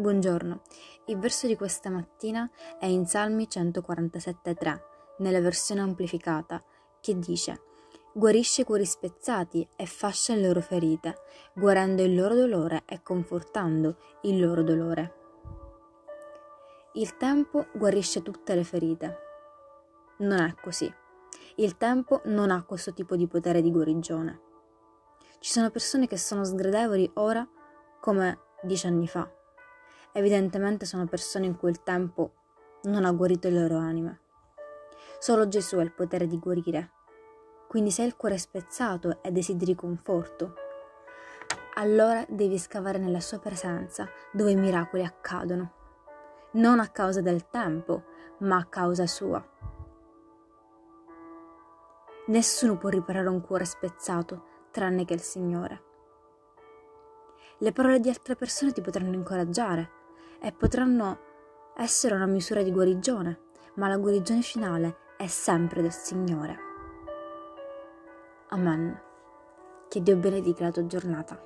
Buongiorno, il verso di questa mattina è in Salmi 147.3, nella versione amplificata, che dice Guarisce i cuori spezzati e fascia le loro ferite, guarendo il loro dolore e confortando il loro dolore. Il tempo guarisce tutte le ferite. Non è così. Il tempo non ha questo tipo di potere di guarigione. Ci sono persone che sono sgradevoli ora come dieci anni fa Evidentemente sono persone in cui il tempo non ha guarito le loro anime. Solo Gesù ha il potere di guarire. Quindi se il cuore spezzato e desideri conforto, allora devi scavare nella sua presenza dove i miracoli accadono. Non a causa del tempo, ma a causa sua. Nessuno può riparare un cuore spezzato tranne che il Signore. Le parole di altre persone ti potranno incoraggiare, e potranno essere una misura di guarigione, ma la guarigione finale è sempre del Signore. Amen. Che Dio benedica la tua giornata.